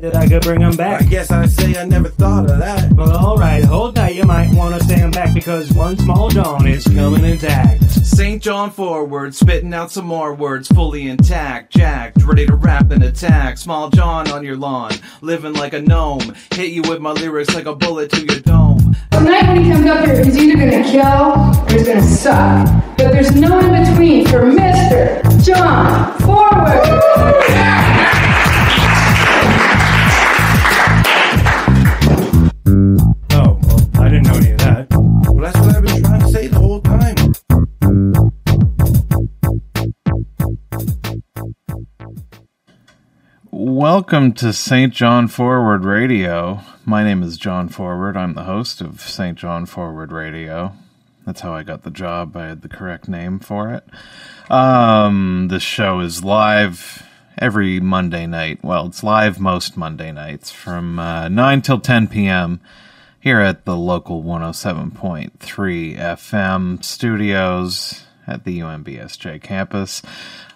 that I could bring him back. I guess I say I never thought of that. Well, alright, hold tight. You might want to stand back because one small John is coming intact. St. John forward, spitting out some more words, fully intact, jacked, ready to rap and attack. Small John on your lawn, living like a gnome. Hit you with my lyrics like a bullet to your dome. Tonight when he comes up here, he's either gonna kill or he's gonna suck. But there's no in between for Mr. John Forward. Welcome to St. John Forward Radio. My name is John Forward. I'm the host of St. John Forward Radio. That's how I got the job. I had the correct name for it. Um, this show is live every Monday night. Well, it's live most Monday nights from uh, 9 till 10 p.m. here at the local 107.3 FM studios at the UNBSJ campus.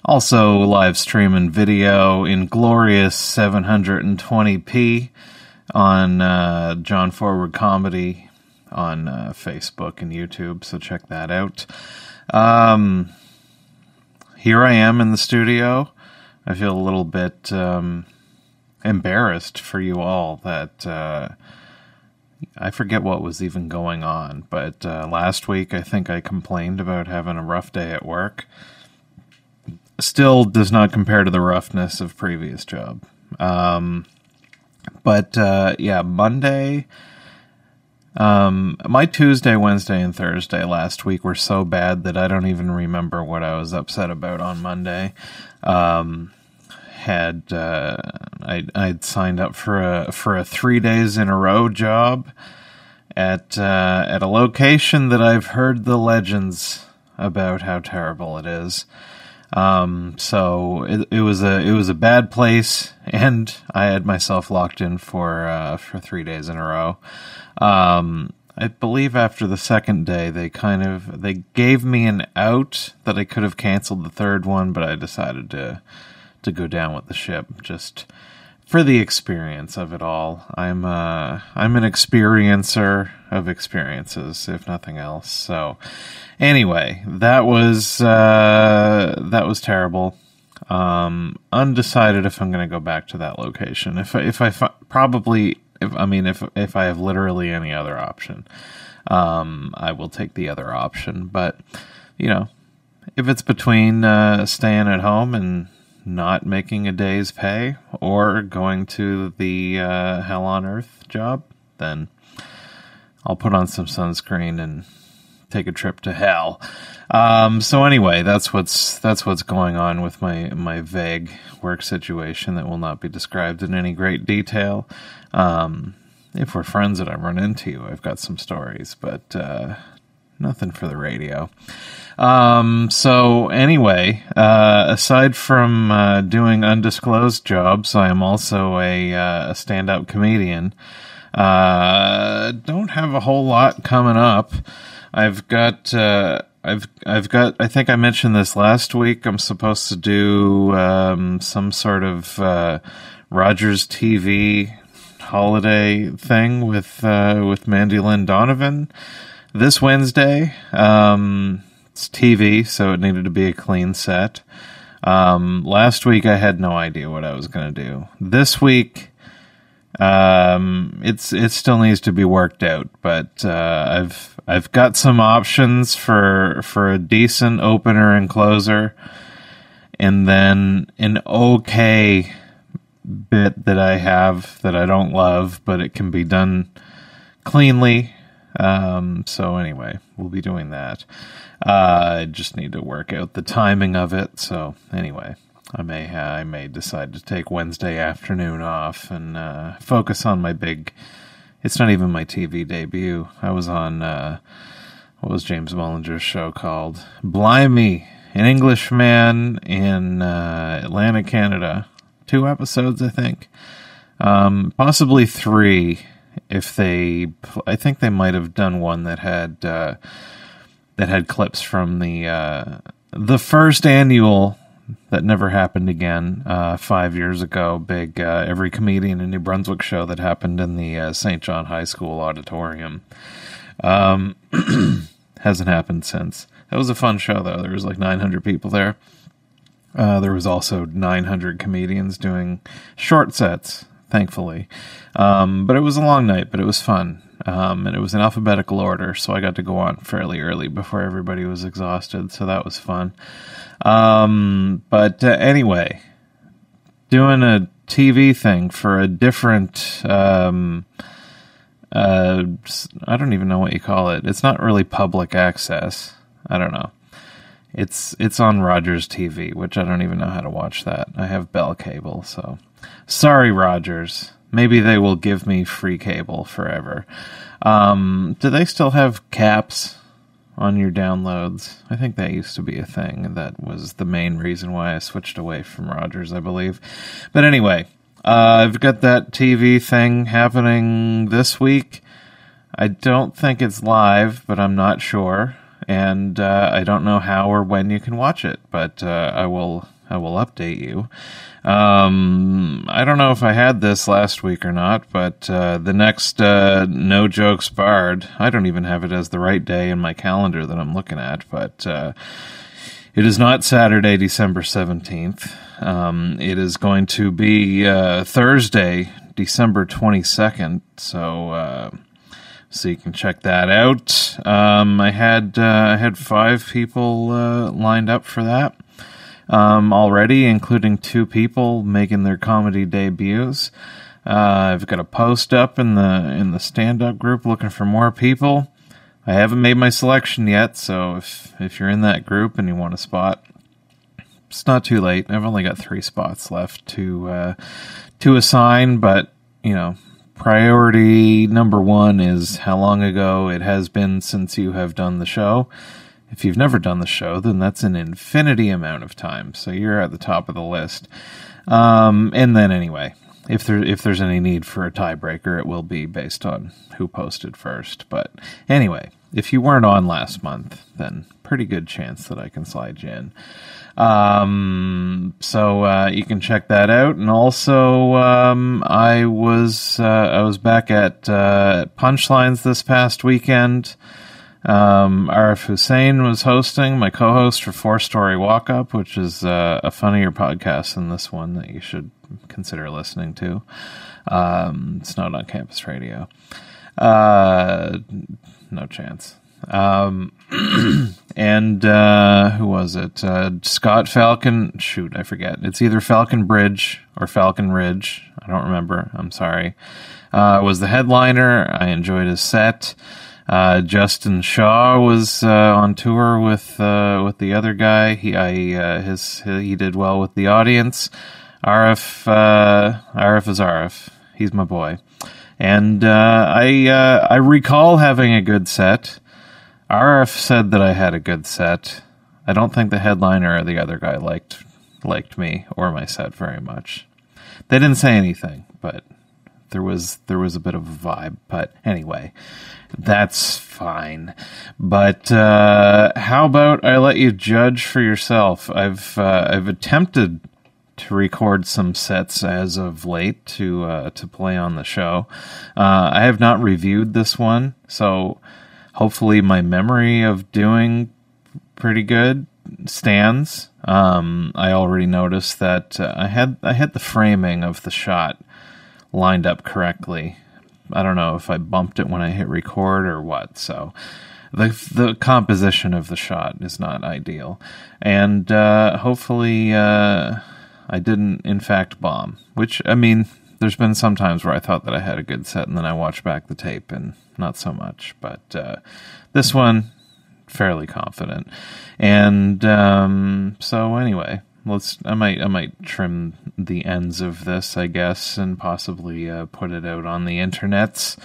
Also, live streaming video in glorious 720p on uh, John Forward Comedy on uh, Facebook and YouTube, so check that out. Um, here I am in the studio. I feel a little bit um, embarrassed for you all that uh, I forget what was even going on, but uh, last week I think I complained about having a rough day at work. Still does not compare to the roughness of previous job. Um, but uh, yeah, Monday. Um, my Tuesday, Wednesday, and Thursday last week were so bad that I don't even remember what I was upset about on Monday. Um, had uh, I I'd signed up for a for a three days in a row job at uh, at a location that I've heard the legends about how terrible it is. Um, so it, it was a it was a bad place, and I had myself locked in for uh, for three days in a row. Um, I believe after the second day, they kind of they gave me an out that I could have canceled the third one, but I decided to to go down with the ship just for the experience of it all. I'm uh I'm an experiencer of experiences, if nothing else. So anyway, that was uh that was terrible. Um undecided if I'm going to go back to that location. If if I probably if I mean if if I have literally any other option, um I will take the other option, but you know, if it's between uh staying at home and not making a day's pay or going to the uh, hell on earth job, then I'll put on some sunscreen and take a trip to hell. Um, so anyway, that's what's that's what's going on with my my vague work situation that will not be described in any great detail. Um, if we're friends that I run into, I've got some stories, but uh, nothing for the radio. Um, so anyway, uh, aside from uh, doing undisclosed jobs, I am also a, uh, a stand-up comedian. Uh, don't have a whole lot coming up. I've got, uh, I've, I've got. I think I mentioned this last week. I'm supposed to do um, some sort of uh, Rogers TV holiday thing with uh, with Mandy Lynn Donovan this Wednesday. Um, it's TV, so it needed to be a clean set. Um, last week I had no idea what I was going to do. This week, um, it's it still needs to be worked out, but uh, I've I've got some options for for a decent opener and closer, and then an okay bit that I have that I don't love, but it can be done cleanly. Um, so anyway, we'll be doing that. Uh, I just need to work out the timing of it. So anyway, I may I may decide to take Wednesday afternoon off and uh, focus on my big. It's not even my TV debut. I was on uh, what was James Mullinger's show called? Blimey, an Englishman in uh, Atlantic Canada. Two episodes, I think, um, possibly three. If they, I think they might have done one that had uh, that had clips from the uh, the first annual that never happened again. Uh, five years ago, big uh, every comedian in New Brunswick show that happened in the uh, St. John High School auditorium. Um, hasn't happened since. That was a fun show though. There was like 900 people there. Uh, there was also 900 comedians doing short sets, thankfully. Um, but it was a long night, but it was fun. Um, and it was in alphabetical order, so I got to go on fairly early before everybody was exhausted, so that was fun. Um, but uh, anyway, doing a TV thing for a different. Um, uh, I don't even know what you call it. It's not really public access. I don't know. It's it's on Rogers TV, which I don't even know how to watch that. I have Bell cable, so sorry, Rogers. Maybe they will give me free cable forever. Um, do they still have caps on your downloads? I think that used to be a thing. That was the main reason why I switched away from Rogers, I believe. But anyway, uh, I've got that TV thing happening this week. I don't think it's live, but I'm not sure and uh, I don't know how or when you can watch it, but uh, I will I will update you. Um, I don't know if I had this last week or not, but uh, the next uh, No Jokes Barred, I don't even have it as the right day in my calendar that I'm looking at, but uh, it is not Saturday, December 17th. Um, it is going to be uh, Thursday, December 22nd. So so you can check that out. Um, I had uh, I had five people uh, lined up for that um, already, including two people making their comedy debuts. Uh, I've got a post up in the in the stand up group looking for more people. I haven't made my selection yet, so if if you're in that group and you want a spot, it's not too late. I've only got three spots left to uh, to assign, but you know priority number one is how long ago it has been since you have done the show. If you've never done the show, then that's an infinity amount of time. So you're at the top of the list. Um, and then anyway, if there if there's any need for a tiebreaker, it will be based on who posted first. But anyway, if you weren't on last month, then pretty good chance that I can slide you in. Um, so uh, you can check that out, and also um, I was uh, I was back at uh, Punchlines this past weekend. Um, Arif Hussein was hosting, my co-host for Four Story Walk Up, which is uh, a funnier podcast than this one that you should consider listening to. Um, it's not on campus radio. Uh, no chance. Um, and uh, who was it? Uh, Scott Falcon. Shoot, I forget. It's either Falcon Bridge or Falcon Ridge. I don't remember. I'm sorry. Uh, was the headliner. I enjoyed his set. Uh, Justin Shaw was uh, on tour with uh, with the other guy. He I his he did well with the audience. Arif Arif is Arif. He's my boy. And I I recall having a good set. Arif said that I had a good set. I don't think the headliner or the other guy liked liked me or my set very much. They didn't say anything, but there was there was a bit of a vibe. But anyway, that's fine. But uh, how about I let you judge for yourself? I've uh, I've attempted to record some sets as of late to uh, to play on the show. Uh, I have not reviewed this one, so hopefully my memory of doing pretty good stands. Um, I already noticed that uh, I had I had the framing of the shot lined up correctly. I don't know if I bumped it when I hit record or what. So the the composition of the shot is not ideal, and uh, hopefully uh, I didn't in fact bomb. Which I mean, there's been some times where I thought that I had a good set, and then I watched back the tape and not so much. But uh, this one, fairly confident. And um, so anyway, let's. I might I might trim the ends of this, I guess, and possibly uh, put it out on the internets.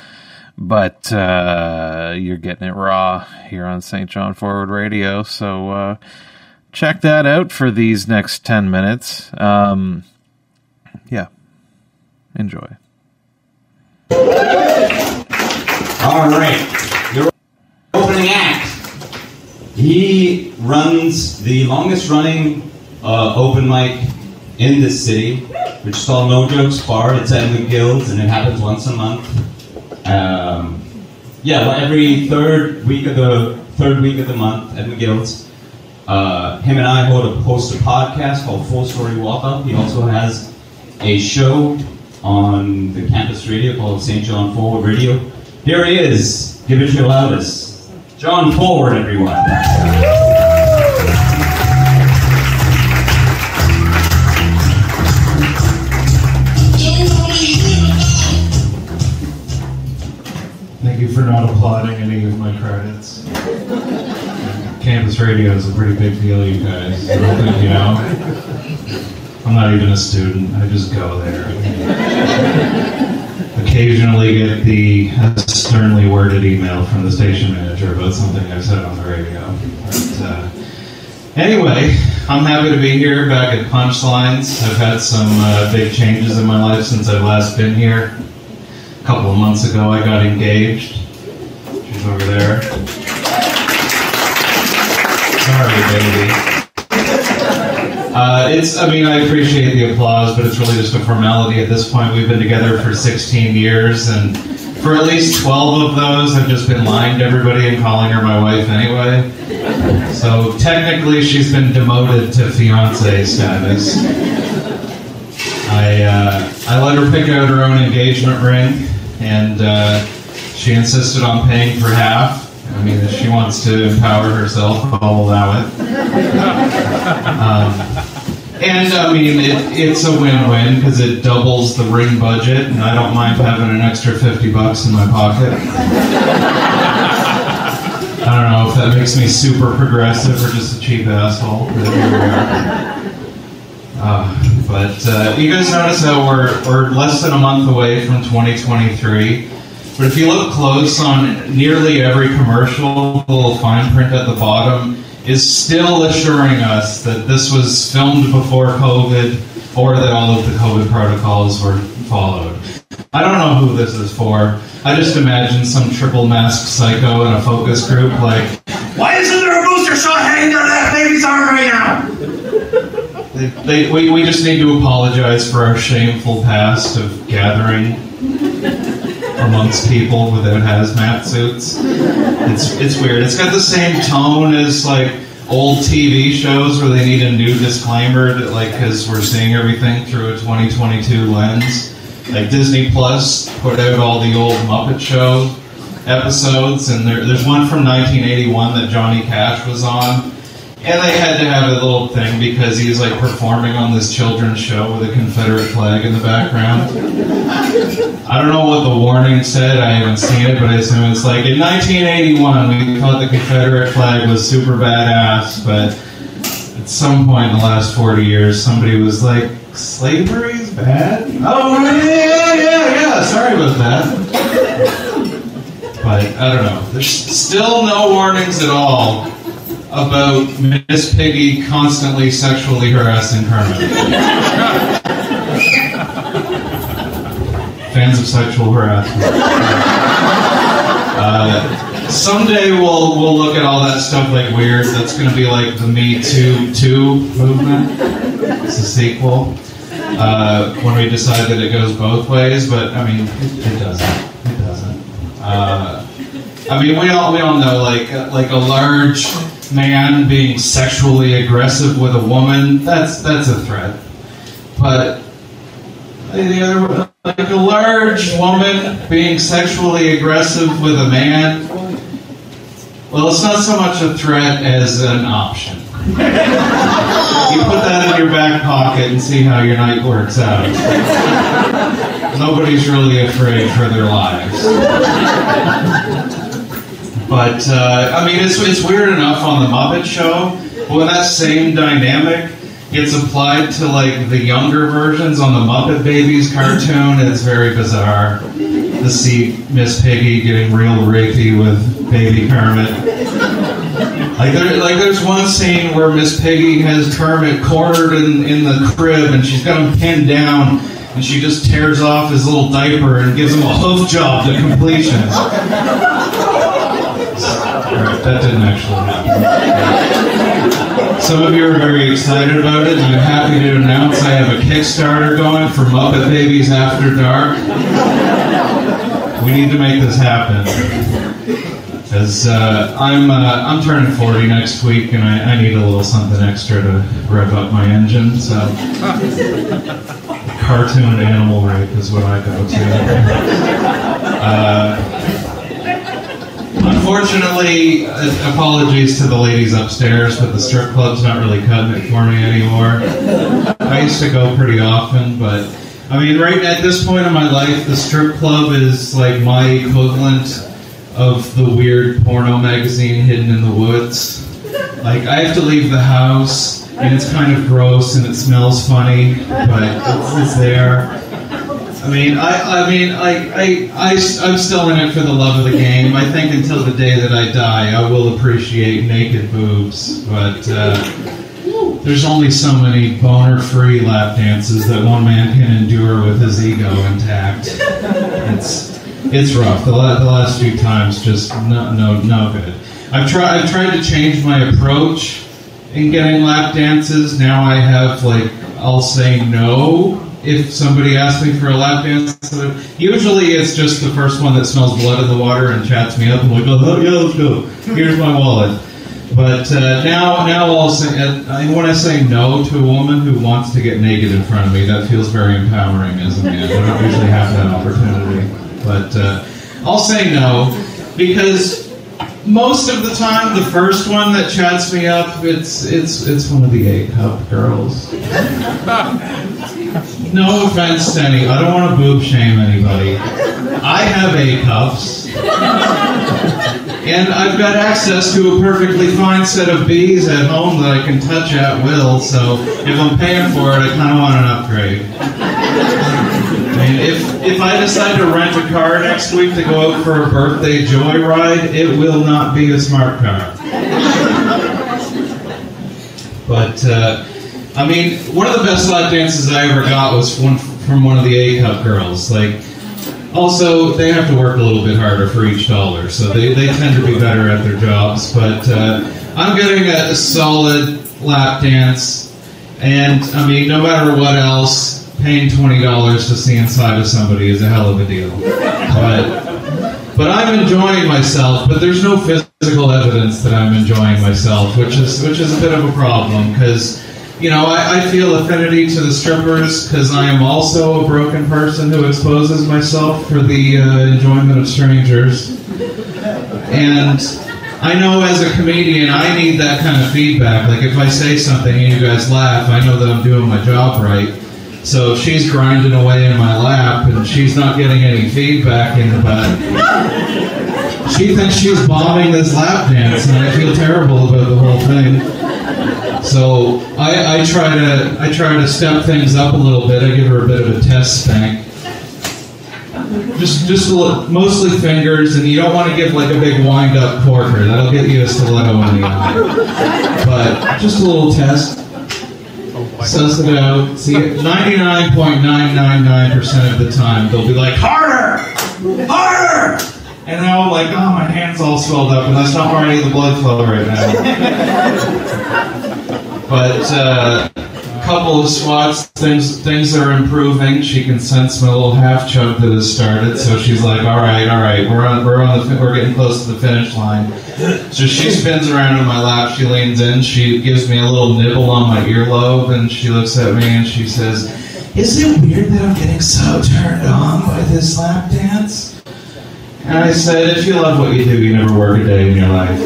But uh, you're getting it raw here on St. John Forward Radio, so uh, check that out for these next ten minutes. Um, yeah, enjoy. All right. Your opening act. He runs the longest running uh, open mic in this city, which is called No Jokes Barred. It's at McGill's, and it happens once a month. Um, yeah, well, every third week of the third week of the month at McGill's. Uh, him and I hold a host a podcast called Four Story Walk Up. He also has a show on the campus radio called St. John Forward Radio. Here he is. Give it your loudest. John Forward, everyone. Not applauding any of my credits. Campus radio is a pretty big deal, you guys. I you know, I'm not even a student, I just go there. Occasionally get the sternly worded email from the station manager about something I've said on the radio. But, uh, anyway, I'm happy to be here back at Punchlines. I've had some uh, big changes in my life since I've last been here. A couple of months ago, I got engaged. She's over there. Sorry, baby. Uh, it's, I mean, I appreciate the applause, but it's really just a formality at this point. We've been together for 16 years, and for at least 12 of those, I've just been lying to everybody and calling her my wife anyway. So technically, she's been demoted to fiance status. I, uh, I let her pick out her own engagement ring, and uh, she insisted on paying for half. I mean, if she wants to empower herself, I'll allow it. Um, and I mean, it, it's a win-win because it doubles the ring budget, and I don't mind having an extra fifty bucks in my pocket. I don't know if that makes me super progressive or just a cheap asshole. But here we are. Uh, but uh, you guys notice that we're, we're less than a month away from 2023. But if you look close on nearly every commercial, the little fine print at the bottom is still assuring us that this was filmed before COVID or that all of the COVID protocols were followed. I don't know who this is for. I just imagine some triple masked psycho in a focus group like, Why isn't there a booster shot hanging down that baby's arm right now? They, they, we, we just need to apologize for our shameful past of gathering amongst people without hazmat suits. It's, it's weird. It's got the same tone as like old TV shows where they need a new disclaimer like because we're seeing everything through a 2022 lens. Like Disney Plus put out all the old Muppet Show episodes, and there, there's one from 1981 that Johnny Cash was on. And they had to have a little thing because he's like performing on this children's show with a Confederate flag in the background. I don't know what the warning said, I haven't seen it, but I assume it's like in 1981 we thought the Confederate flag was super badass, but at some point in the last 40 years somebody was like, slavery's bad? Oh, yeah, yeah, yeah, yeah, sorry about that. But I don't know. There's still no warnings at all about Miss Piggy constantly sexually harassing Kermit. Fans of sexual harassment. Uh, someday we'll we'll look at all that stuff like weird. That's going to be like the Me Too Two movement. It's a sequel. Uh, when we decide that it goes both ways, but I mean, it, it doesn't. It doesn't. Uh, I mean, we all we all know like like a large man being sexually aggressive with a woman. That's that's a threat. But the other, like a large woman being sexually aggressive with a man. Well, it's not so much a threat as an option. you put that in your back pocket and see how your night works out. Nobody's really afraid for their lives. But uh, I mean, it's it's weird enough on the Muppet Show, but when that same dynamic gets applied to like the younger versions on the Muppet Babies cartoon, it's very bizarre to see Miss Piggy getting real rapey with Baby Kermit. Like, there, like there's one scene where Miss Piggy has Kermit cornered in, in the crib, and she's got him pinned down, and she just tears off his little diaper and gives him a hoof job to completion. That didn't actually happen. Some of you are very excited about it, and I'm happy to announce I have a Kickstarter going for Muppet Babies After Dark. We need to make this happen. Because uh, I'm, uh, I'm turning 40 next week, and I, I need a little something extra to rev up my engine, so. Cartoon animal rape is what I go to. Uh, Unfortunately, apologies to the ladies upstairs, but the strip club's not really cutting it for me anymore. I used to go pretty often, but I mean, right at this point in my life, the strip club is like my equivalent of the weird porno magazine hidden in the woods. Like, I have to leave the house, and it's kind of gross and it smells funny, but it's, it's there. I mean, I, I mean, I, I, I, I'm still in it for the love of the game. I think until the day that I die, I will appreciate naked boobs. But uh, there's only so many boner-free lap dances that one man can endure with his ego intact. It's, it's rough. The, la- the last few times, just no, no, no good. I've tried, I've tried to change my approach in getting lap dances. Now I have like, I'll say no if somebody asks me for a lap dance, usually it's just the first one that smells blood in the water and chats me up and like, oh yeah, let's go. Here's my wallet. But uh, now, now I'll say, uh, when I say no to a woman who wants to get naked in front of me, that feels very empowering as a man. I don't usually have that opportunity, but uh, I'll say no because most of the time, the first one that chats me up, it's it's it's one of the A cup girls. No offense to any. I don't want to boob shame anybody. I have A cups. And I've got access to a perfectly fine set of bees at home that I can touch at will, so if I'm paying for it, I kind of want an upgrade. I mean, if, if I decide to rent a car next week to go out for a birthday joyride, it will not be a smart car. But, uh, I mean, one of the best lap dances I ever got was one from one of the A Cup girls. Like, also, they have to work a little bit harder for each dollar, so they, they tend to be better at their jobs. But uh, I'm getting a, a solid lap dance, and I mean, no matter what else, paying twenty dollars to see inside of somebody is a hell of a deal. But but I'm enjoying myself. But there's no physical evidence that I'm enjoying myself, which is which is a bit of a problem because you know, I, I feel affinity to the strippers because I am also a broken person who exposes myself for the uh, enjoyment of strangers. And I know as a comedian, I need that kind of feedback. Like if I say something and you guys laugh, I know that I'm doing my job right. So she's grinding away in my lap and she's not getting any feedback in the butt. She thinks she's bombing this lap dance, and I feel terrible about the whole thing. So I, I try to I try to step things up a little bit. I give her a bit of a test spank. Just just a little, mostly fingers, and you don't want to give like a big wind up corker. That'll get you a stiletto in the eye. But just a little test. Suss it out. See, 99.999% of the time, they'll be like, harder! Harder! And now I'm like, oh, my hand's all swelled up, and that's not where any of the blood flow right now. but uh, a couple of swats, things things are improving. She can sense my little half chug that has started, so she's like, all right, all right, we're on, we're on the, we're getting close to the finish line. So she spins around in my lap. She leans in. She gives me a little nibble on my earlobe, and she looks at me and she says, "Is it weird that I'm getting so turned on by this lap dance?" And I said, if you love what you do, you never work a day in your life.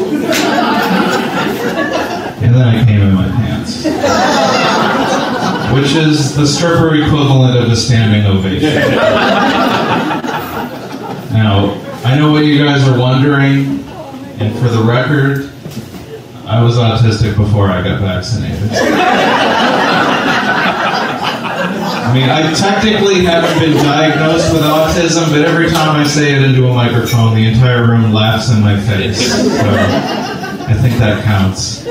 and then I came in my pants. Which is the stripper equivalent of a standing ovation. now, I know what you guys are wondering, and for the record, I was autistic before I got vaccinated. I mean, I technically haven't been diagnosed with autism, but every time I say it into a microphone, the entire room laughs in my face. So I think that counts.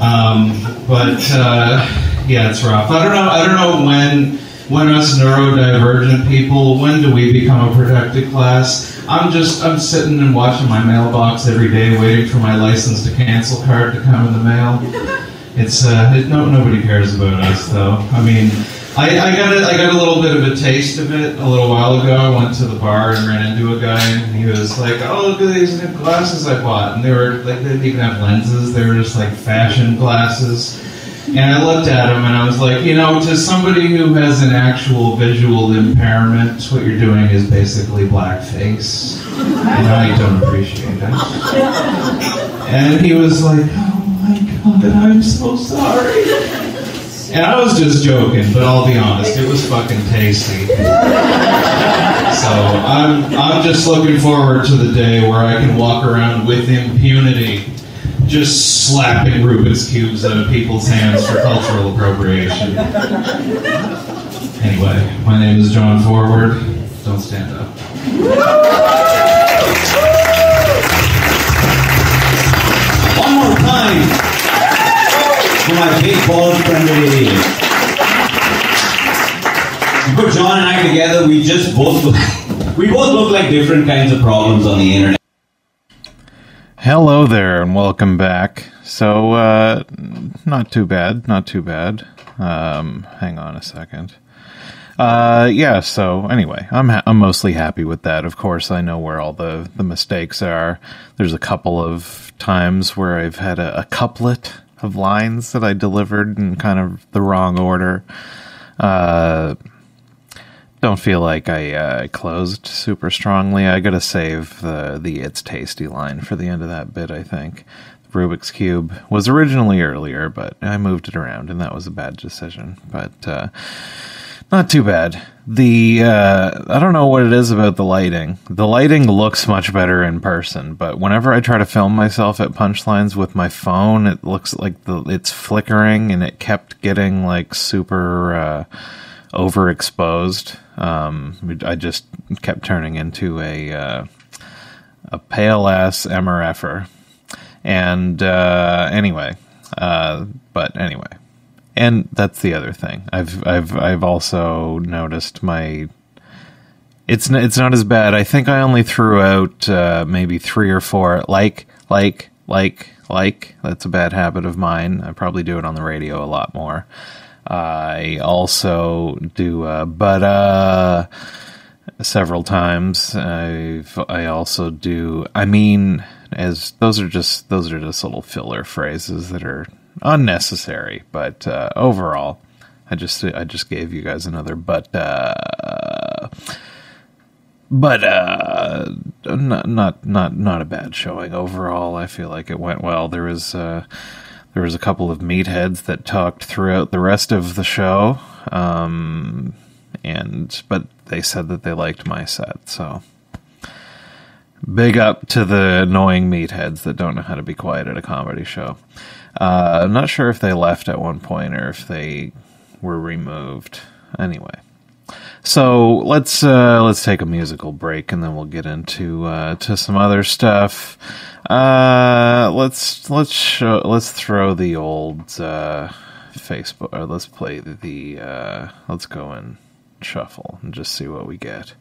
Um, but uh, yeah, it's rough. I don't know. I don't know when when us neurodivergent people when do we become a protected class i'm just i'm sitting and watching my mailbox every day waiting for my license to cancel card to come in the mail It's uh, it, no nobody cares about us though. I mean, I, I got a, I got a little bit of a taste of it a little while ago. I went to the bar and ran into a guy, and he was like, "Oh, look at these new glasses I bought," and they were like they didn't even have lenses; they were just like fashion glasses. And I looked at him and I was like, you know, to somebody who has an actual visual impairment, what you're doing is basically blackface. And I don't appreciate it. And he was like, oh my god, I'm so sorry. And I was just joking, but I'll be honest, it was fucking tasty. So I'm, I'm just looking forward to the day where I can walk around with impunity just slapping Rubik's cubes out of people's hands for cultural appropriation. Anyway, my name is John Forward. Don't stand up. One more time for my big bald friend of the. You put John and I together, we just both look, we both look like different kinds of problems on the internet. Hello there, and welcome back. So, uh, not too bad, not too bad. Um, hang on a second. Uh, yeah. So anyway, I'm ha- I'm mostly happy with that. Of course, I know where all the the mistakes are. There's a couple of times where I've had a, a couplet of lines that I delivered in kind of the wrong order. Uh, don't feel like I uh, closed super strongly. I gotta save the the "It's tasty" line for the end of that bit. I think Rubik's cube was originally earlier, but I moved it around, and that was a bad decision. But uh, not too bad. The uh, I don't know what it is about the lighting. The lighting looks much better in person, but whenever I try to film myself at punchlines with my phone, it looks like the it's flickering, and it kept getting like super. Uh, overexposed. Um, I just kept turning into a uh, a pale ass MRFer. And uh, anyway, uh, but anyway, and that's the other thing. I've I've I've also noticed my. It's n- it's not as bad. I think I only threw out uh, maybe three or four like like like like. That's a bad habit of mine. I probably do it on the radio a lot more. I also do, uh, but uh, several times. I've, I also do. I mean, as those are just those are just little filler phrases that are unnecessary. But uh, overall, I just I just gave you guys another but. Uh, but uh, not not not not a bad showing overall. I feel like it went well. There was uh, there was a couple of meatheads that talked throughout the rest of the show, um, and but they said that they liked my set. So big up to the annoying meatheads that don't know how to be quiet at a comedy show. Uh, I'm not sure if they left at one point or if they were removed. Anyway. So let's uh, let's take a musical break and then we'll get into uh, to some other stuff. Uh, let's let's show, let's throw the old uh, Facebook or let's play the, the uh, let's go and shuffle and just see what we get.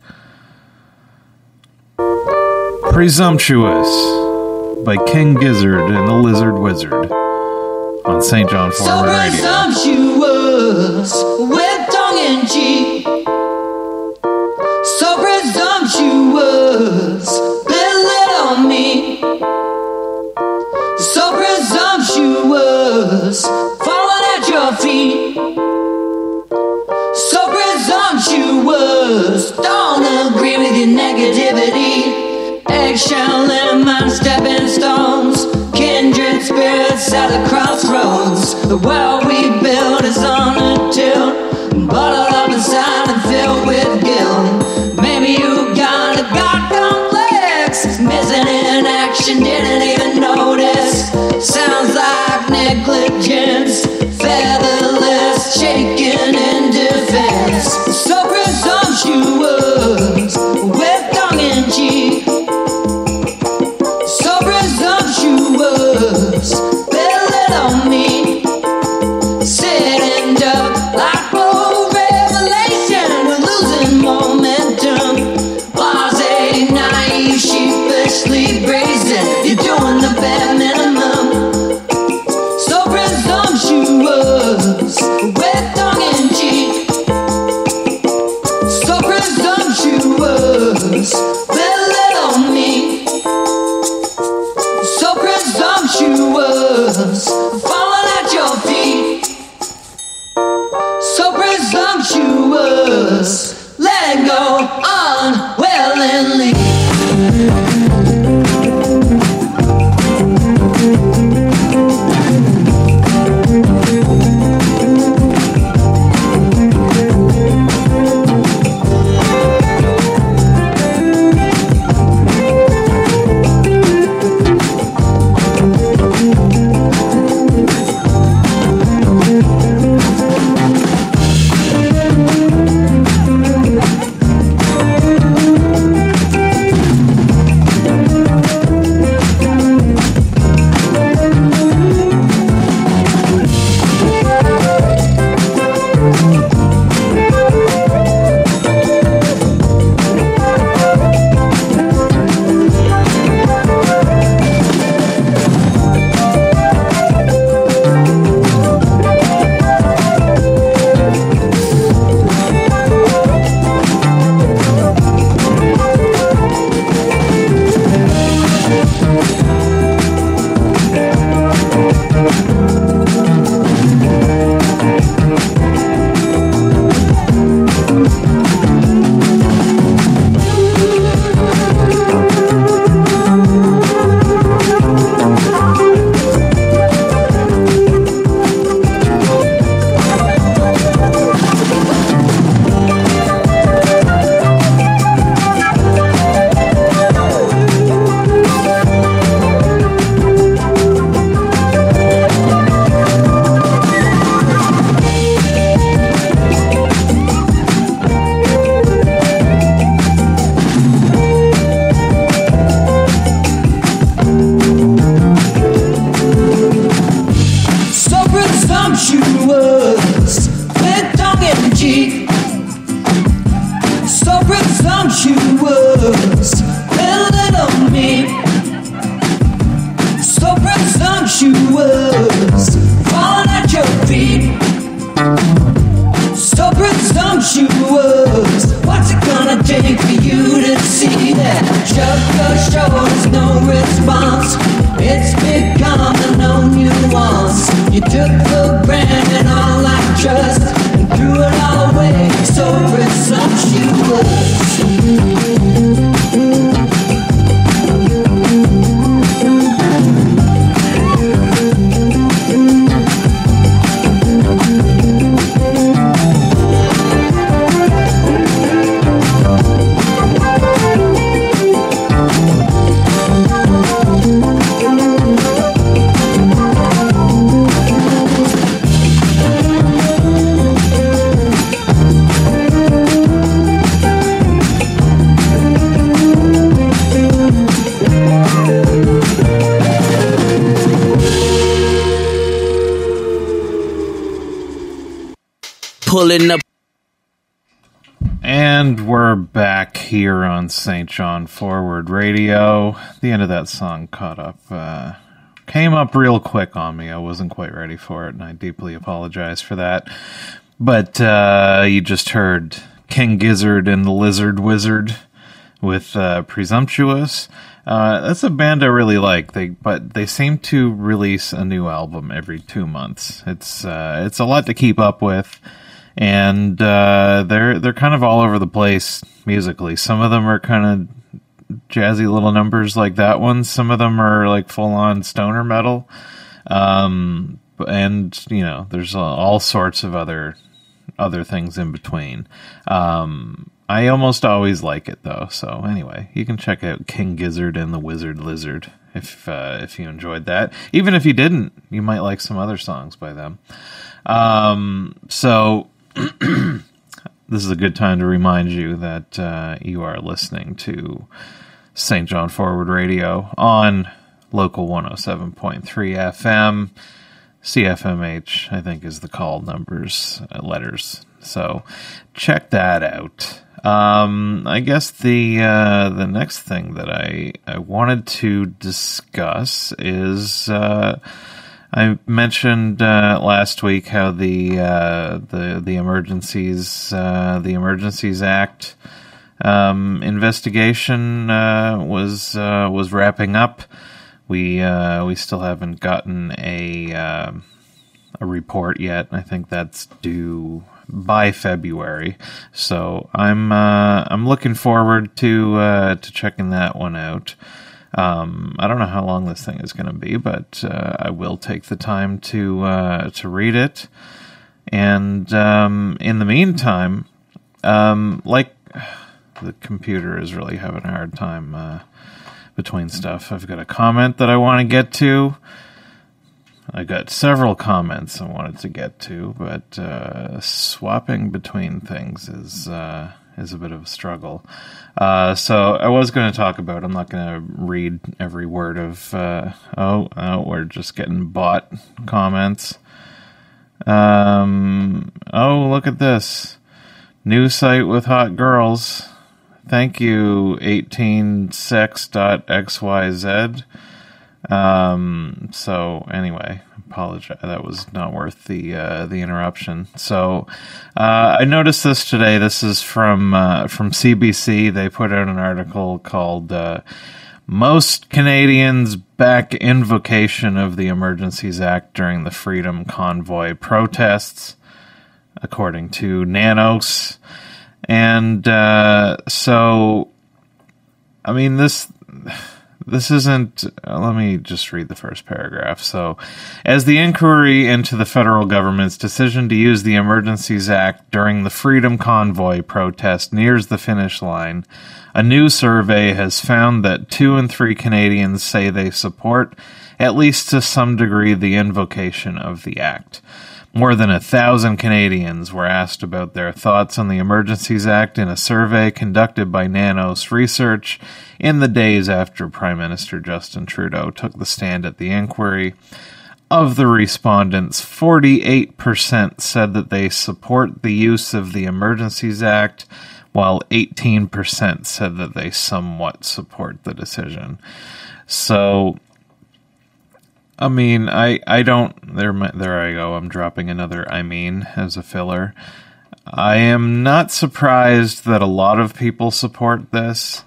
Presumptuous by King Gizzard and the Lizard Wizard on St. John So Radio. presumptuous with tongue in cheek. So presumptuous, belittle me. So presumptuous, falling at your feet. So presumptuous, don't agree with your negativity. Eggshell and my stepping stones, spirits at the crossroads. The world we build is on a tilt, Pulling up. And we're back here on St. John Forward Radio. The end of that song caught up, uh, came up real quick on me. I wasn't quite ready for it, and I deeply apologize for that. But uh, you just heard King Gizzard and the Lizard Wizard with uh, Presumptuous. Uh, that's a band I really like. They but they seem to release a new album every two months. It's uh, it's a lot to keep up with and uh, they're they're kind of all over the place musically. Some of them are kind of jazzy little numbers like that one. Some of them are like full on stoner metal, um, and you know, there's uh, all sorts of other other things in between. Um, I almost always like it though. So anyway, you can check out King Gizzard and the Wizard Lizard if uh, if you enjoyed that. Even if you didn't, you might like some other songs by them. Um, so this is a good time to remind you that uh, you are listening to St. John Forward Radio on local 107.3 FM. CFMH, I think, is the call numbers, uh, letters. So check that out. Um, I guess the uh, the next thing that I, I wanted to discuss is uh, I mentioned uh, last week how the uh, the the emergencies uh, the Emergencies Act um, investigation uh, was uh, was wrapping up. We uh, we still haven't gotten a uh, a report yet. I think that's due by February. So I'm I'm looking forward to to checking that one out. Um, I don't know how long this thing is going to be, but uh, I will take the time to uh, to read it. And um, in the meantime, um, like the computer is really having a hard time uh, between stuff. I've got a comment that I want to get to. I got several comments I wanted to get to, but uh, swapping between things is uh, is a bit of a struggle. Uh, so I was going to talk about. I'm not going to read every word of. Uh, oh, oh, we're just getting bot comments. Um. Oh, look at this new site with hot girls. Thank you, 18sex.xyz. Um, so anyway, apologize. That was not worth the uh, the interruption. So uh, I noticed this today. This is from uh, from CBC. They put out an article called uh, "Most Canadians Back Invocation of the Emergencies Act During the Freedom Convoy Protests," according to Nanos. And uh, so, I mean this this isn't. Uh, let me just read the first paragraph. So, as the inquiry into the federal government's decision to use the Emergencies Act during the Freedom Convoy protest nears the finish line, a new survey has found that two in three Canadians say they support, at least to some degree, the invocation of the act. More than a thousand Canadians were asked about their thoughts on the Emergencies Act in a survey conducted by Nanos Research in the days after Prime Minister Justin Trudeau took the stand at the inquiry. Of the respondents, 48% said that they support the use of the Emergencies Act, while 18% said that they somewhat support the decision. So I mean, I I don't there there I go. I'm dropping another I mean as a filler. I am not surprised that a lot of people support this.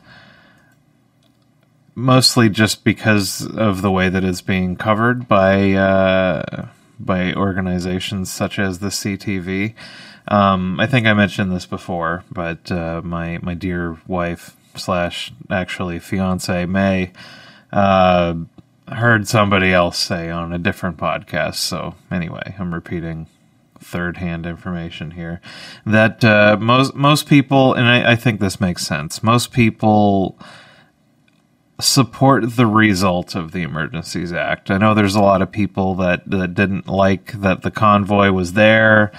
Mostly just because of the way that it's being covered by uh, by organizations such as the CTV. Um, I think I mentioned this before, but uh, my my dear wife slash actually fiance May uh, heard somebody else say on a different podcast. So anyway, I'm repeating third hand information here that uh, most most people, and I, I think this makes sense. Most people support the result of the Emergencies Act. I know there's a lot of people that, that didn't like that the convoy was there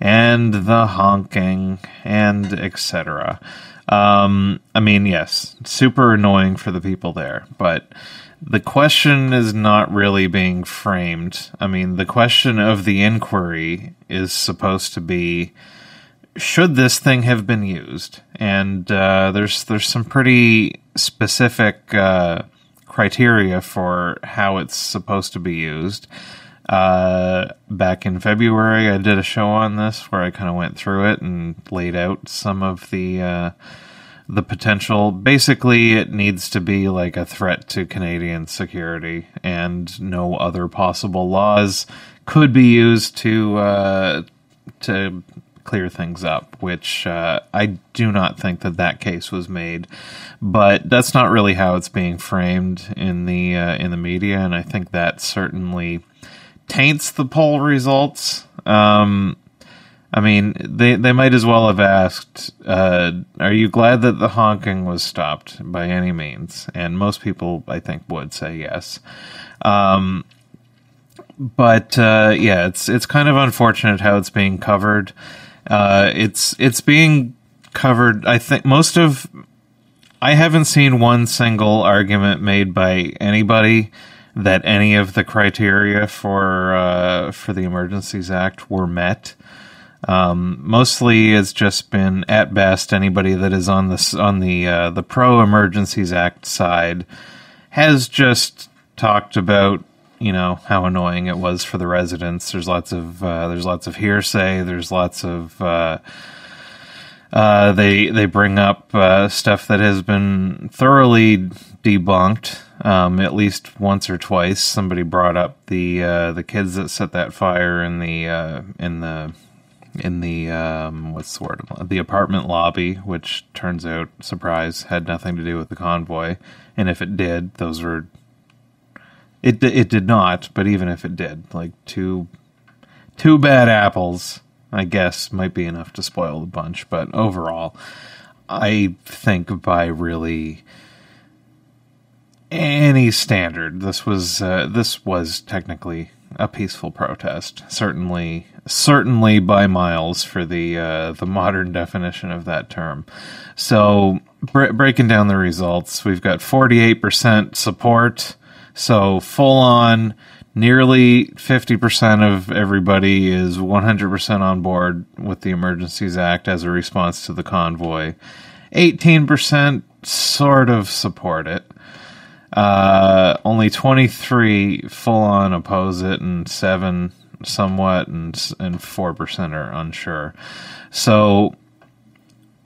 and the honking and etc. Um, I mean, yes, super annoying for the people there, but the question is not really being framed. I mean, the question of the inquiry is supposed to be should this thing have been used? And uh, there's there's some pretty specific uh, criteria for how it's supposed to be used. Uh, back in February, I did a show on this where I kind of went through it and laid out some of the uh, the potential. Basically, it needs to be like a threat to Canadian security, and no other possible laws could be used to uh, to clear things up. Which uh, I do not think that that case was made, but that's not really how it's being framed in the uh, in the media, and I think that certainly taints the poll results. Um, I mean, they they might as well have asked, uh, "Are you glad that the honking was stopped by any means?" And most people, I think, would say yes. Um, but uh, yeah, it's it's kind of unfortunate how it's being covered. Uh, it's it's being covered. I think most of I haven't seen one single argument made by anybody that any of the criteria for uh, for the Emergencies Act were met. Um, mostly, it's just been at best anybody that is on this on the uh, the pro Emergencies Act side has just talked about you know how annoying it was for the residents. There's lots of uh, there's lots of hearsay. There's lots of uh, Uh, they they bring up uh, stuff that has been thoroughly debunked. Um, at least once or twice, somebody brought up the uh, the kids that set that fire in the uh, in the in the um, what's the word the apartment lobby, which turns out surprise had nothing to do with the convoy, and if it did, those were it it did not. But even if it did, like two two bad apples, I guess might be enough to spoil the bunch. But overall, I think by really any standard, this was uh, this was technically a peaceful protest. Certainly, certainly by miles for the uh, the modern definition of that term. So, bre- breaking down the results, we've got forty eight percent support. So full on, nearly fifty percent of everybody is one hundred percent on board with the Emergencies Act as a response to the convoy. Eighteen percent sort of support it. Uh, only 23 full on oppose it, and seven somewhat, and and four percent are unsure. So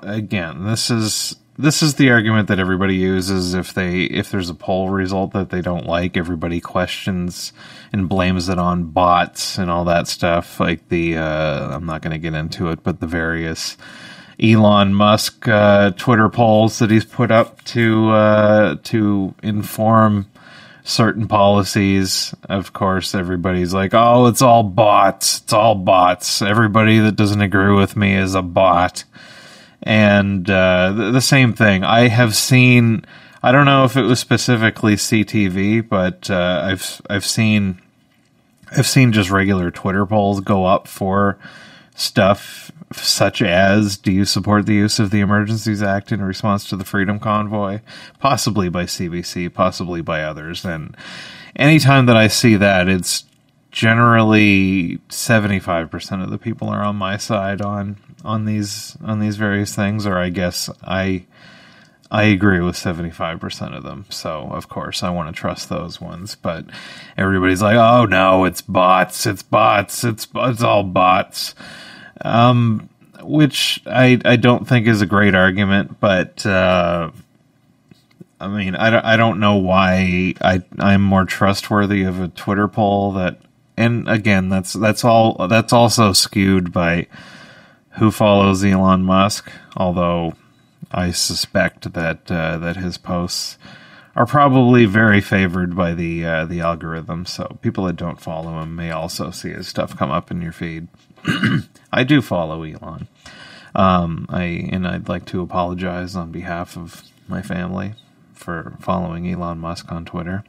again, this is this is the argument that everybody uses if they if there's a poll result that they don't like, everybody questions and blames it on bots and all that stuff. Like the uh, I'm not going to get into it, but the various Elon Musk uh, Twitter polls that he's put up to uh, to inform certain policies. Of course, everybody's like, "Oh, it's all bots. It's all bots. Everybody that doesn't agree with me is a bot." And uh, the, the same thing. I have seen. I don't know if it was specifically CTV, but uh, I've I've seen I've seen just regular Twitter polls go up for stuff such as do you support the use of the Emergencies Act in response to the Freedom Convoy? Possibly by CBC, possibly by others. And anytime that I see that, it's generally 75% of the people are on my side on on these on these various things or I guess I I agree with 75% of them. So, of course, I want to trust those ones, but everybody's like, "Oh no, it's bots. It's bots. It's it's all bots." Um, which I I don't think is a great argument, but uh, I mean I don't, I don't know why I I'm more trustworthy of a Twitter poll that and again that's that's all that's also skewed by who follows Elon Musk, although I suspect that uh, that his posts are probably very favored by the uh, the algorithm. So people that don't follow him may also see his stuff come up in your feed. I do follow Elon. Um, I and I'd like to apologize on behalf of my family for following Elon Musk on Twitter.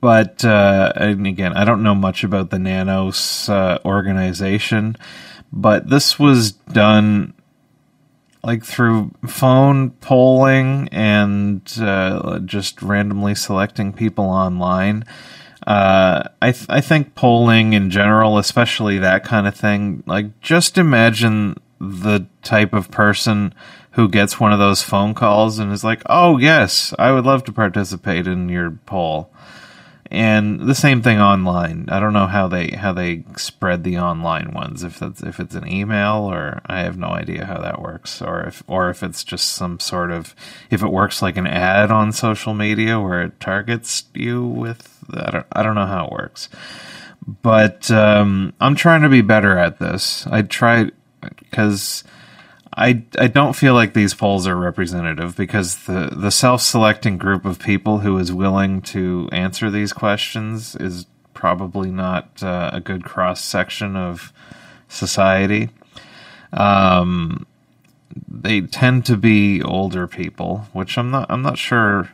But uh, and again, I don't know much about the Nanos uh, organization, but this was done like through phone polling and uh, just randomly selecting people online. Uh, I th- I think polling in general, especially that kind of thing, like just imagine the type of person who gets one of those phone calls and is like, "Oh yes, I would love to participate in your poll." And the same thing online. I don't know how they how they spread the online ones. If that's if it's an email or I have no idea how that works, or if or if it's just some sort of if it works like an ad on social media where it targets you with. I don't I don't know how it works, but um, I'm trying to be better at this. I try because I I don't feel like these polls are representative because the the self-selecting group of people who is willing to answer these questions is probably not uh, a good cross section of society. Um, they tend to be older people, which I'm not I'm not sure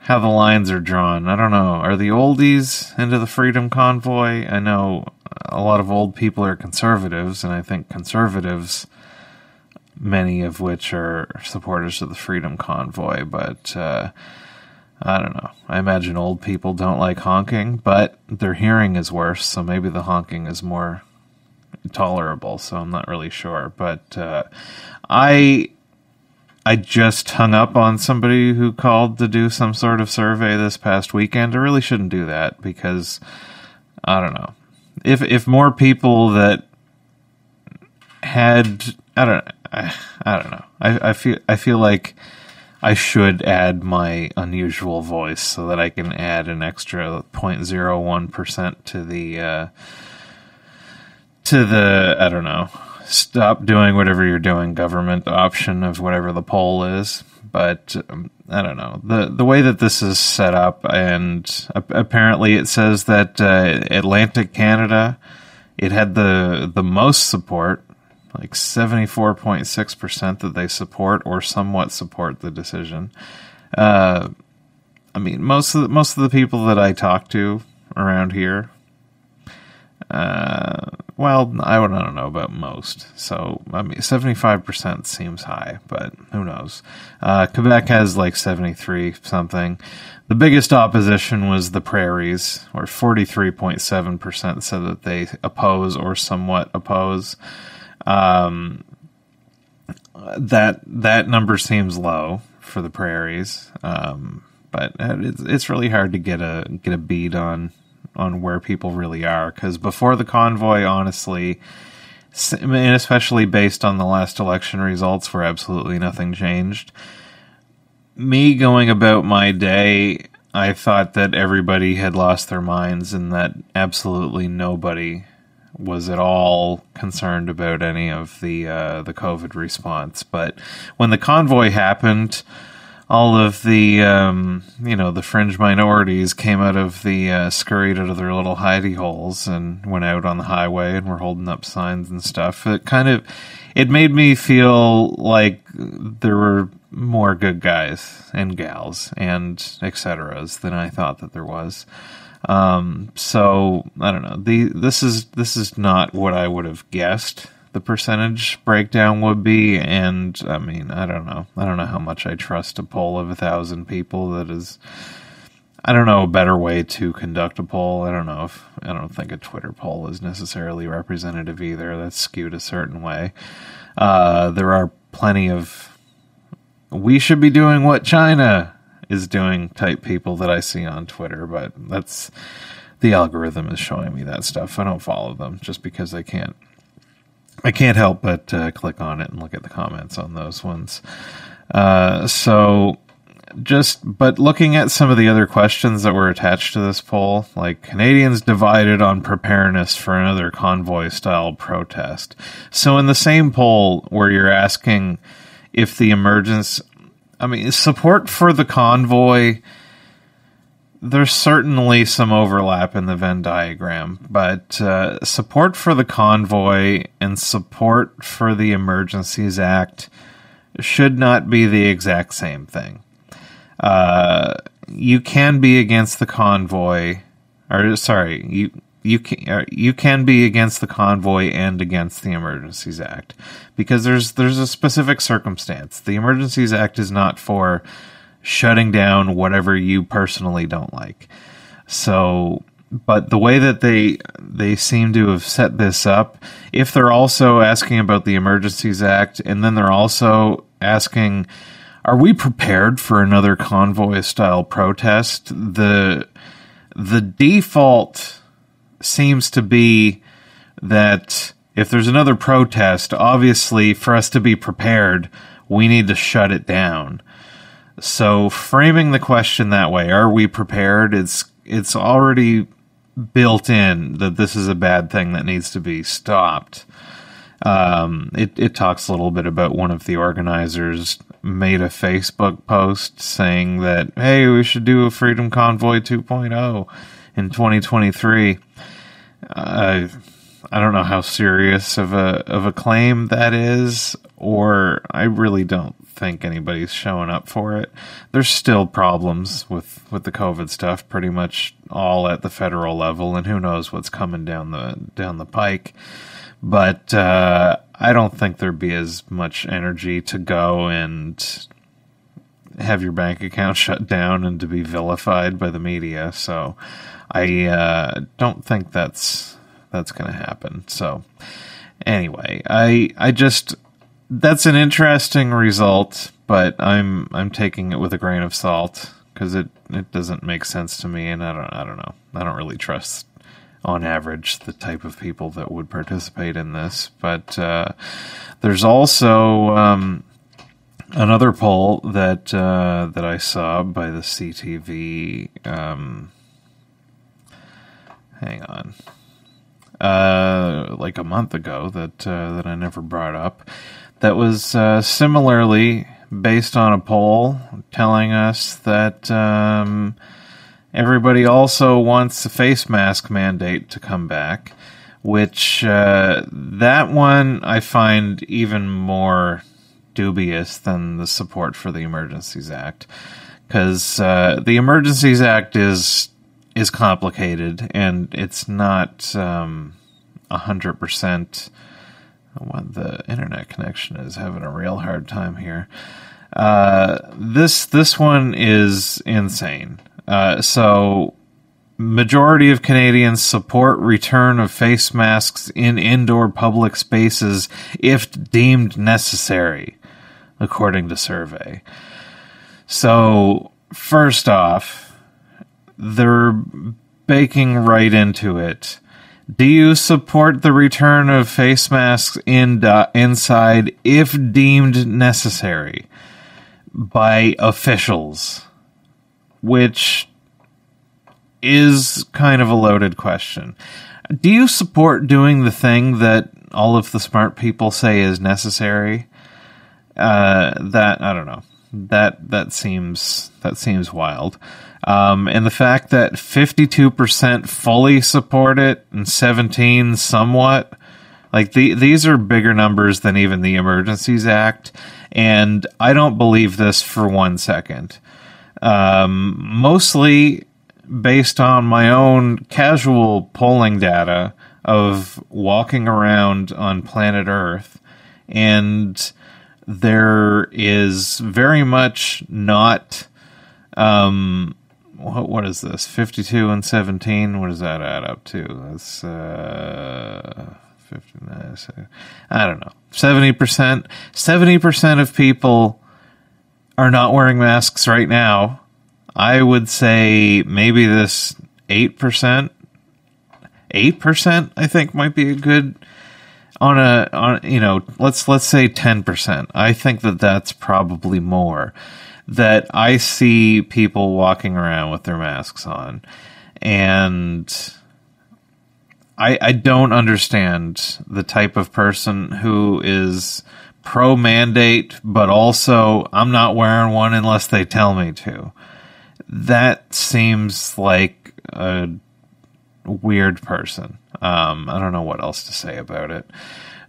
how the lines are drawn. I don't know. Are the oldies into the Freedom Convoy? I know a lot of old people are conservatives, and I think conservatives many of which are supporters of the Freedom Convoy, but uh, I don't know. I imagine old people don't like honking, but their hearing is worse, so maybe the honking is more tolerable. So I'm not really sure, but uh, I I just hung up on somebody who called to do some sort of survey this past weekend. I really shouldn't do that because I don't know if if more people that had I don't I, I don't know. I, I feel I feel like I should add my unusual voice so that I can add an extra 0.01 percent to the uh, to the I don't know. Stop doing whatever you're doing. Government option of whatever the poll is, but um, I don't know the the way that this is set up, and apparently it says that uh, Atlantic Canada it had the the most support, like seventy four point six percent that they support or somewhat support the decision. Uh, I mean, most of the, most of the people that I talk to around here, uh, well, I don't I don't know about most. So I mean, seventy five percent seems high, but who knows? Uh, Quebec has like seventy three something. The biggest opposition was the prairies, where 43.7% said that they oppose or somewhat oppose. Um, that that number seems low for the prairies, um, but it's it's really hard to get a get a beat on on where people really are because before the convoy, honestly, and especially based on the last election results, where absolutely nothing changed me going about my day, I thought that everybody had lost their minds and that absolutely nobody was at all concerned about any of the uh, the COVID response. But when the convoy happened, all of the um, you know the fringe minorities came out of the uh, scurried out of their little hidey holes and went out on the highway and were holding up signs and stuff. It kind of it made me feel like there were more good guys and gals and etceteras than I thought that there was. Um, so I don't know. The this is this is not what I would have guessed the percentage breakdown would be, and I mean I don't know. I don't know how much I trust a poll of a thousand people that is. I don't know a better way to conduct a poll. I don't know if I don't think a Twitter poll is necessarily representative either. That's skewed a certain way. Uh, there are plenty of we should be doing what China is doing type people that I see on Twitter, but that's the algorithm is showing me that stuff. I don't follow them just because I can't. I can't help but uh, click on it and look at the comments on those ones. Uh, so, just but looking at some of the other questions that were attached to this poll, like Canadians divided on preparedness for another convoy style protest. So, in the same poll where you're asking if the emergence, I mean, support for the convoy, there's certainly some overlap in the Venn diagram, but uh, support for the convoy and support for the Emergencies Act should not be the exact same thing. Uh, you can be against the convoy, or sorry, you you can uh, you can be against the convoy and against the Emergencies Act because there's there's a specific circumstance. The Emergencies Act is not for shutting down whatever you personally don't like. So, but the way that they they seem to have set this up, if they're also asking about the Emergencies Act, and then they're also asking, are we prepared for another convoy style protest? The the default seems to be that if there's another protest, obviously for us to be prepared, we need to shut it down. So framing the question that way, are we prepared? It's it's already built in that this is a bad thing that needs to be stopped. Um, it, it talks a little bit about one of the organizers made a Facebook post saying that, hey, we should do a Freedom Convoy 2.0 in 2023. Uh, I don't know how serious of a of a claim that is, or I really don't think anybody's showing up for it. There's still problems with with the COVID stuff, pretty much all at the federal level, and who knows what's coming down the down the pike. But uh, I don't think there'd be as much energy to go and have your bank account shut down and to be vilified by the media. So I uh, don't think that's that's going to happen. So anyway, I I just that's an interesting result, but I'm I'm taking it with a grain of salt because it it doesn't make sense to me, and I don't I don't know I don't really trust on average, the type of people that would participate in this. But uh, there's also um, another poll that uh, that I saw by the CTV. Um, hang on, uh, like a month ago that uh, that I never brought up. That was uh, similarly based on a poll telling us that um, everybody also wants the face mask mandate to come back. Which uh, that one I find even more dubious than the support for the Emergencies Act, because uh, the Emergencies Act is is complicated and it's not um, a hundred percent. What the internet connection is having a real hard time here. Uh, this this one is insane. Uh, so majority of Canadians support return of face masks in indoor public spaces if deemed necessary, according to survey. So first off, they're baking right into it. Do you support the return of face masks in inside if deemed necessary by officials? Which is kind of a loaded question. Do you support doing the thing that all of the smart people say is necessary? Uh, that I don't know. That that seems that seems wild. Um, and the fact that 52% fully support it and 17 somewhat like the, these are bigger numbers than even the emergencies act and i don't believe this for one second um, mostly based on my own casual polling data of walking around on planet Earth, and there is very much not. Um, what, what is this? 52 and 17? What does that add up to? That's uh, 59. I don't know. 70%. 70% of people are not wearing masks right now I would say maybe this 8%, 8% I think might be a good on a on you know, let's let's say 10%. I think that that's probably more that I see people walking around with their masks on and I I don't understand the type of person who is pro mandate but also I'm not wearing one unless they tell me to that seems like a weird person. Um, I don't know what else to say about it.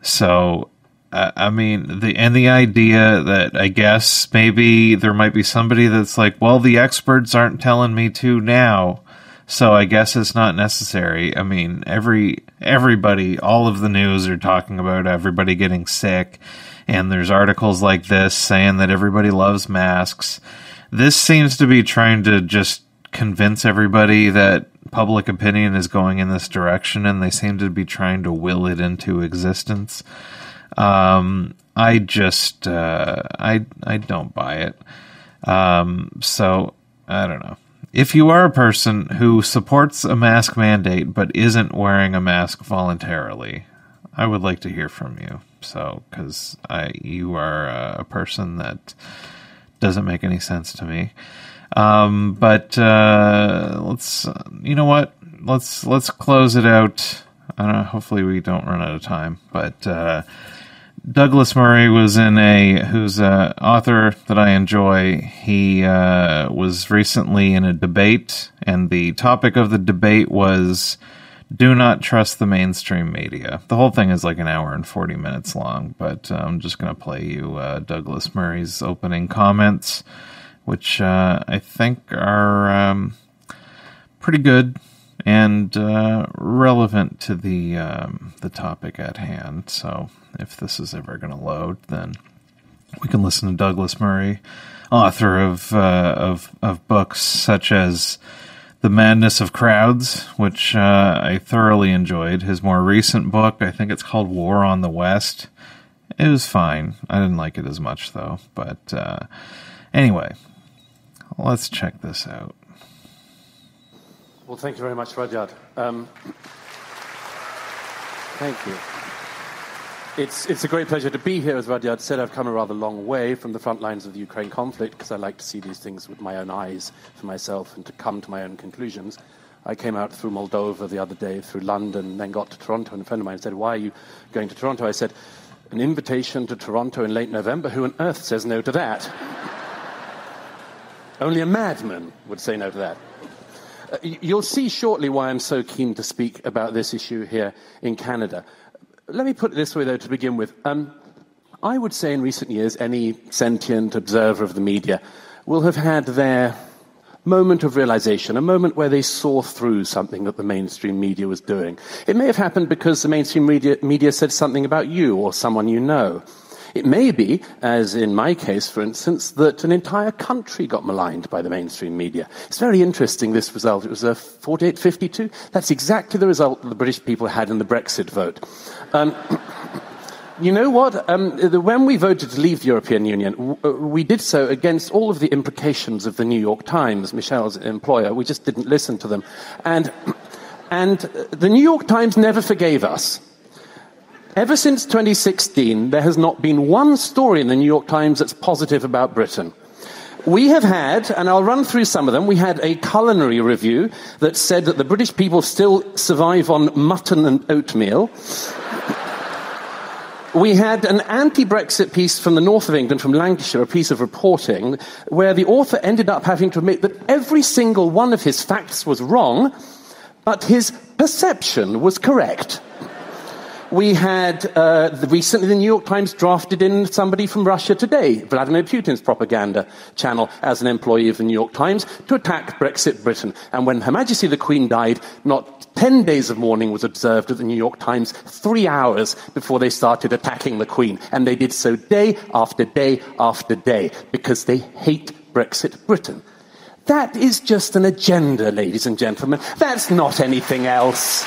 So, uh, I mean, the and the idea that I guess maybe there might be somebody that's like, well, the experts aren't telling me to now, so I guess it's not necessary. I mean, every everybody, all of the news are talking about everybody getting sick, and there's articles like this saying that everybody loves masks this seems to be trying to just convince everybody that public opinion is going in this direction, and they seem to be trying to will it into existence. Um, I just uh, I I don't buy it. Um, so I don't know. If you are a person who supports a mask mandate but isn't wearing a mask voluntarily, I would like to hear from you. So, because I you are a person that doesn't make any sense to me. Um, but uh, let's, you know what? Let's let's close it out. I don't know. Hopefully, we don't run out of time. But uh, Douglas Murray was in a who's an author that I enjoy. He uh, was recently in a debate, and the topic of the debate was do not trust the mainstream media. The whole thing is like an hour and 40 minutes long, but uh, I'm just going to play you uh, Douglas Murray's opening comments, which uh, I think are um, pretty good and uh, relevant to the um, the topic at hand. So if this is ever going to load, then we can listen to Douglas Murray, author of uh, of of books such as the Madness of Crowds, which uh, I thoroughly enjoyed. His more recent book, I think it's called War on the West. It was fine. I didn't like it as much, though. But uh, anyway, let's check this out. Well, thank you very much, Rudyard. Um, thank you. It's, it's a great pleasure to be here. As Rudyard said, I've come a rather long way from the front lines of the Ukraine conflict because I like to see these things with my own eyes for myself and to come to my own conclusions. I came out through Moldova the other day, through London, then got to Toronto, and a friend of mine said, Why are you going to Toronto? I said, An invitation to Toronto in late November? Who on earth says no to that? Only a madman would say no to that. Uh, you'll see shortly why I'm so keen to speak about this issue here in Canada. Let me put it this way, though, to begin with. Um, I would say in recent years, any sentient observer of the media will have had their moment of realization, a moment where they saw through something that the mainstream media was doing. It may have happened because the mainstream media, media said something about you or someone you know. It may be, as in my case, for instance, that an entire country got maligned by the mainstream media. It's very interesting, this result. It was a 48-52. That's exactly the result that the British people had in the Brexit vote. Um, you know what? Um, the, when we voted to leave the European Union, w- uh, we did so against all of the imprecations of the New York Times, Michelle's employer. We just didn't listen to them. And, and the New York Times never forgave us. Ever since 2016, there has not been one story in the New York Times that's positive about Britain. We have had, and I'll run through some of them, we had a culinary review that said that the British people still survive on mutton and oatmeal. We had an anti Brexit piece from the north of England, from Lancashire, a piece of reporting, where the author ended up having to admit that every single one of his facts was wrong, but his perception was correct. We had uh, recently the New York Times drafted in somebody from Russia Today, Vladimir Putin's propaganda channel, as an employee of the New York Times to attack Brexit Britain. And when Her Majesty the Queen died, not 10 days of mourning was observed at the New York Times, three hours before they started attacking the Queen. And they did so day after day after day because they hate Brexit Britain. That is just an agenda, ladies and gentlemen. That's not anything else.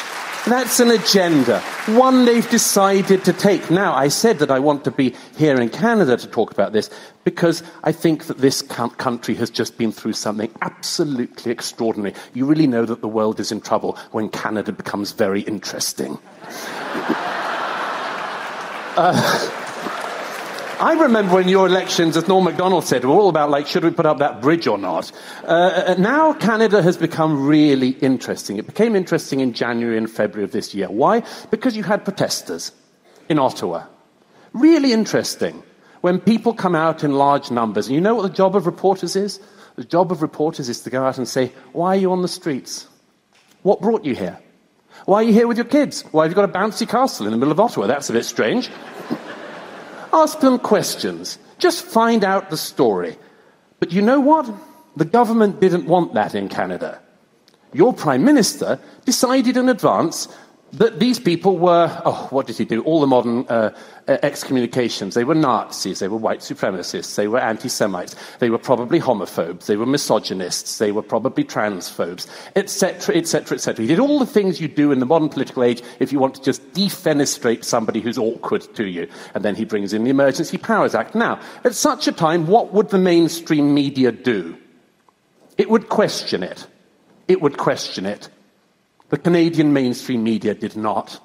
That's an agenda, one they've decided to take. Now, I said that I want to be here in Canada to talk about this because I think that this country has just been through something absolutely extraordinary. You really know that the world is in trouble when Canada becomes very interesting. uh, I remember when your elections, as Norm Macdonald said, were all about like, should we put up that bridge or not? Uh, now Canada has become really interesting. It became interesting in January and February of this year. Why? Because you had protesters in Ottawa. Really interesting. When people come out in large numbers, and you know what the job of reporters is? The job of reporters is to go out and say, why are you on the streets? What brought you here? Why are you here with your kids? Why have you got a bouncy castle in the middle of Ottawa? That's a bit strange. Ask them questions. Just find out the story. But you know what? The government didn't want that in Canada. Your Prime Minister decided in advance that these people were, oh, what did he do? All the modern uh, uh, excommunications. They were Nazis, they were white supremacists, they were anti Semites, they were probably homophobes, they were misogynists, they were probably transphobes, etc., etc., etc. He did all the things you do in the modern political age if you want to just defenestrate somebody who's awkward to you. And then he brings in the Emergency Powers Act. Now, at such a time, what would the mainstream media do? It would question it. It would question it. The Canadian mainstream media did not.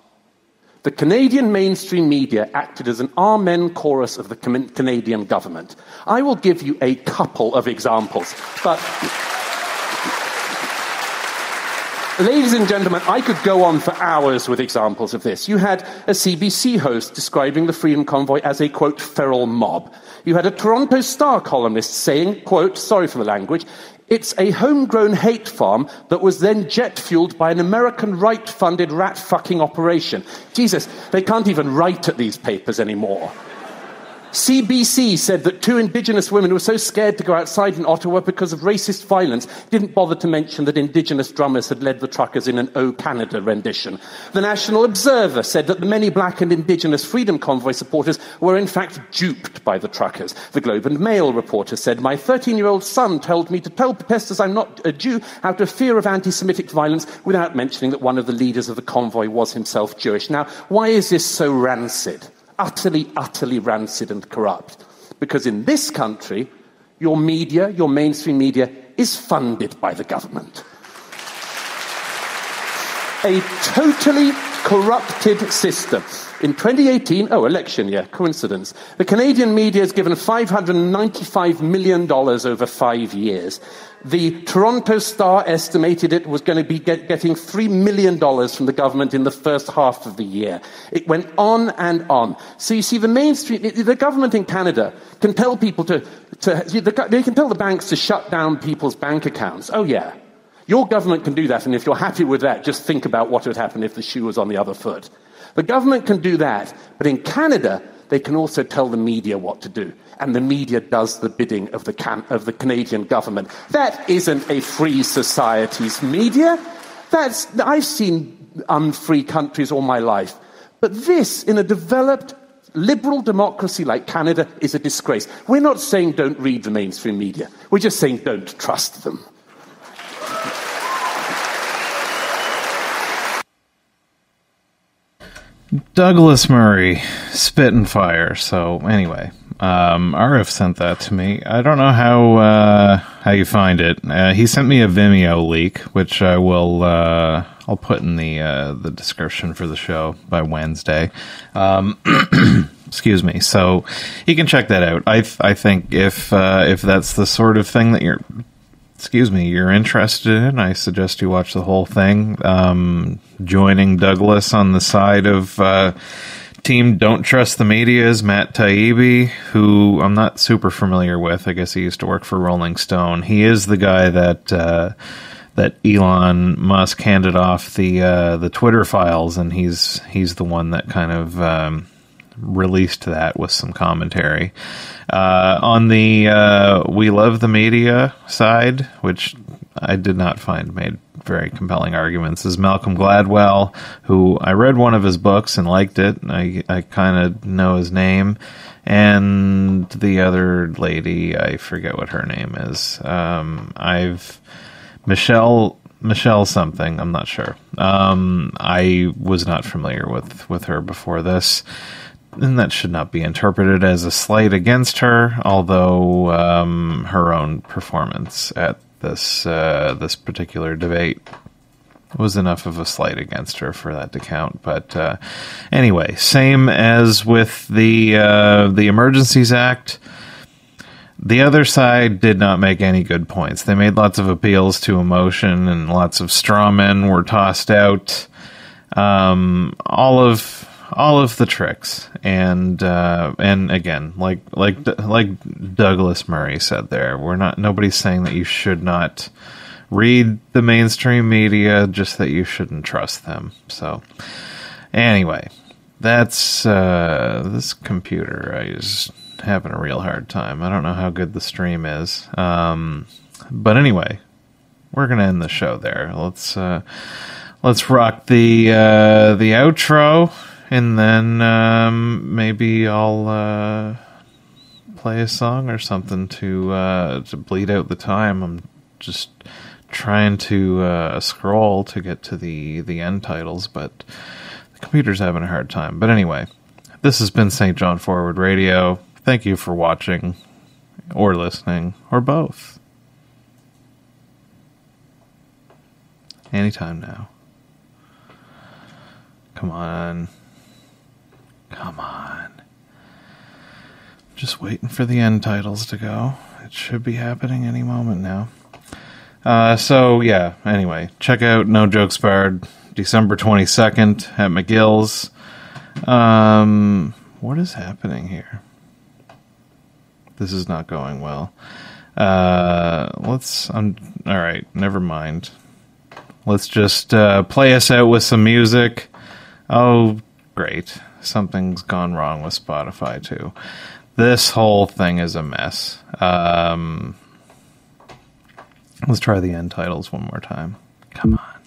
The Canadian mainstream media acted as an amen chorus of the Canadian government. I will give you a couple of examples, but. Ladies and gentlemen, I could go on for hours with examples of this. You had a CBC host describing the Freedom Convoy as a, quote, feral mob. You had a Toronto Star columnist saying, quote, sorry for the language, it's a homegrown hate farm that was then jet fueled by an American right funded rat fucking operation. Jesus, they can't even write at these papers anymore. CBC said that two Indigenous women who were so scared to go outside in Ottawa because of racist violence didn't bother to mention that Indigenous drummers had led the truckers in an O Canada rendition. The National Observer said that the many black and Indigenous Freedom Convoy supporters were in fact duped by the truckers. The Globe and Mail reporter said, My 13 year old son told me to tell protesters I'm not a Jew out of fear of anti Semitic violence without mentioning that one of the leaders of the convoy was himself Jewish. Now, why is this so rancid? Utterly, utterly rancid and corrupt. Because in this country, your media, your mainstream media, is funded by the government. a totally corrupted system. In 2018, oh, election year, coincidence. The Canadian media has given $595 million over five years. The Toronto Star estimated it was going to be get, getting $3 million from the government in the first half of the year. It went on and on. So you see, the mainstream, the government in Canada can tell people to, to they can tell the banks to shut down people's bank accounts. Oh, yeah. Your government can do that, and if you're happy with that, just think about what would happen if the shoe was on the other foot. The government can do that, but in Canada, they can also tell the media what to do. And the media does the bidding of the, can- of the Canadian government. That isn't a free society's media. That's, I've seen unfree countries all my life. But this, in a developed liberal democracy like Canada, is a disgrace. We're not saying don't read the mainstream media. We're just saying don't trust them. Douglas Murray, Spit and Fire. So anyway, um, Arif sent that to me. I don't know how uh, how you find it. Uh, he sent me a Vimeo leak, which I will uh, I'll put in the uh, the description for the show by Wednesday. Um, excuse me. So you can check that out. I I think if uh, if that's the sort of thing that you're excuse me, you're interested in, I suggest you watch the whole thing. Um, joining Douglas on the side of uh, team Don't Trust the Media is Matt Taibbi, who I'm not super familiar with. I guess he used to work for Rolling Stone. He is the guy that. Uh, that Elon Musk handed off the uh, the Twitter files, and he's he's the one that kind of um, released that with some commentary. Uh, on the uh, We Love the Media side, which I did not find made very compelling arguments, is Malcolm Gladwell, who I read one of his books and liked it. I, I kind of know his name. And the other lady, I forget what her name is. Um, I've. Michelle Michelle something. I'm not sure. Um, I was not familiar with with her before this and that should not be interpreted as a slight against her, although um, her own performance at this uh, this particular debate was enough of a slight against her for that to count. But uh, anyway, same as with the uh, the Emergencies Act. The other side did not make any good points. They made lots of appeals to emotion, and lots of straw men were tossed out. Um, all of all of the tricks. And uh, and again like like like Douglas Murray said there we're not nobody's saying that you should not read the mainstream media just that you shouldn't trust them. So anyway that's uh, this computer I is having a real hard time. I don't know how good the stream is. Um, but anyway we're gonna end the show there. Let's uh, let's rock the uh, the outro and then um, maybe I'll uh, play a song or something to uh, to bleed out the time. I'm just trying to uh, scroll to get to the the end titles, but the computer's having a hard time. But anyway, this has been Saint John Forward Radio. Thank you for watching or listening or both. Anytime now. Come on. Come on. Just waiting for the end titles to go. It should be happening any moment now. Uh, so, yeah, anyway, check out No Jokes Barred December 22nd at McGill's. Um, what is happening here? This is not going well. Uh, let's. Um, all right, never mind. Let's just uh, play us out with some music. Oh, great something's gone wrong with Spotify too. This whole thing is a mess. Um, let's try the end titles one more time. Come on.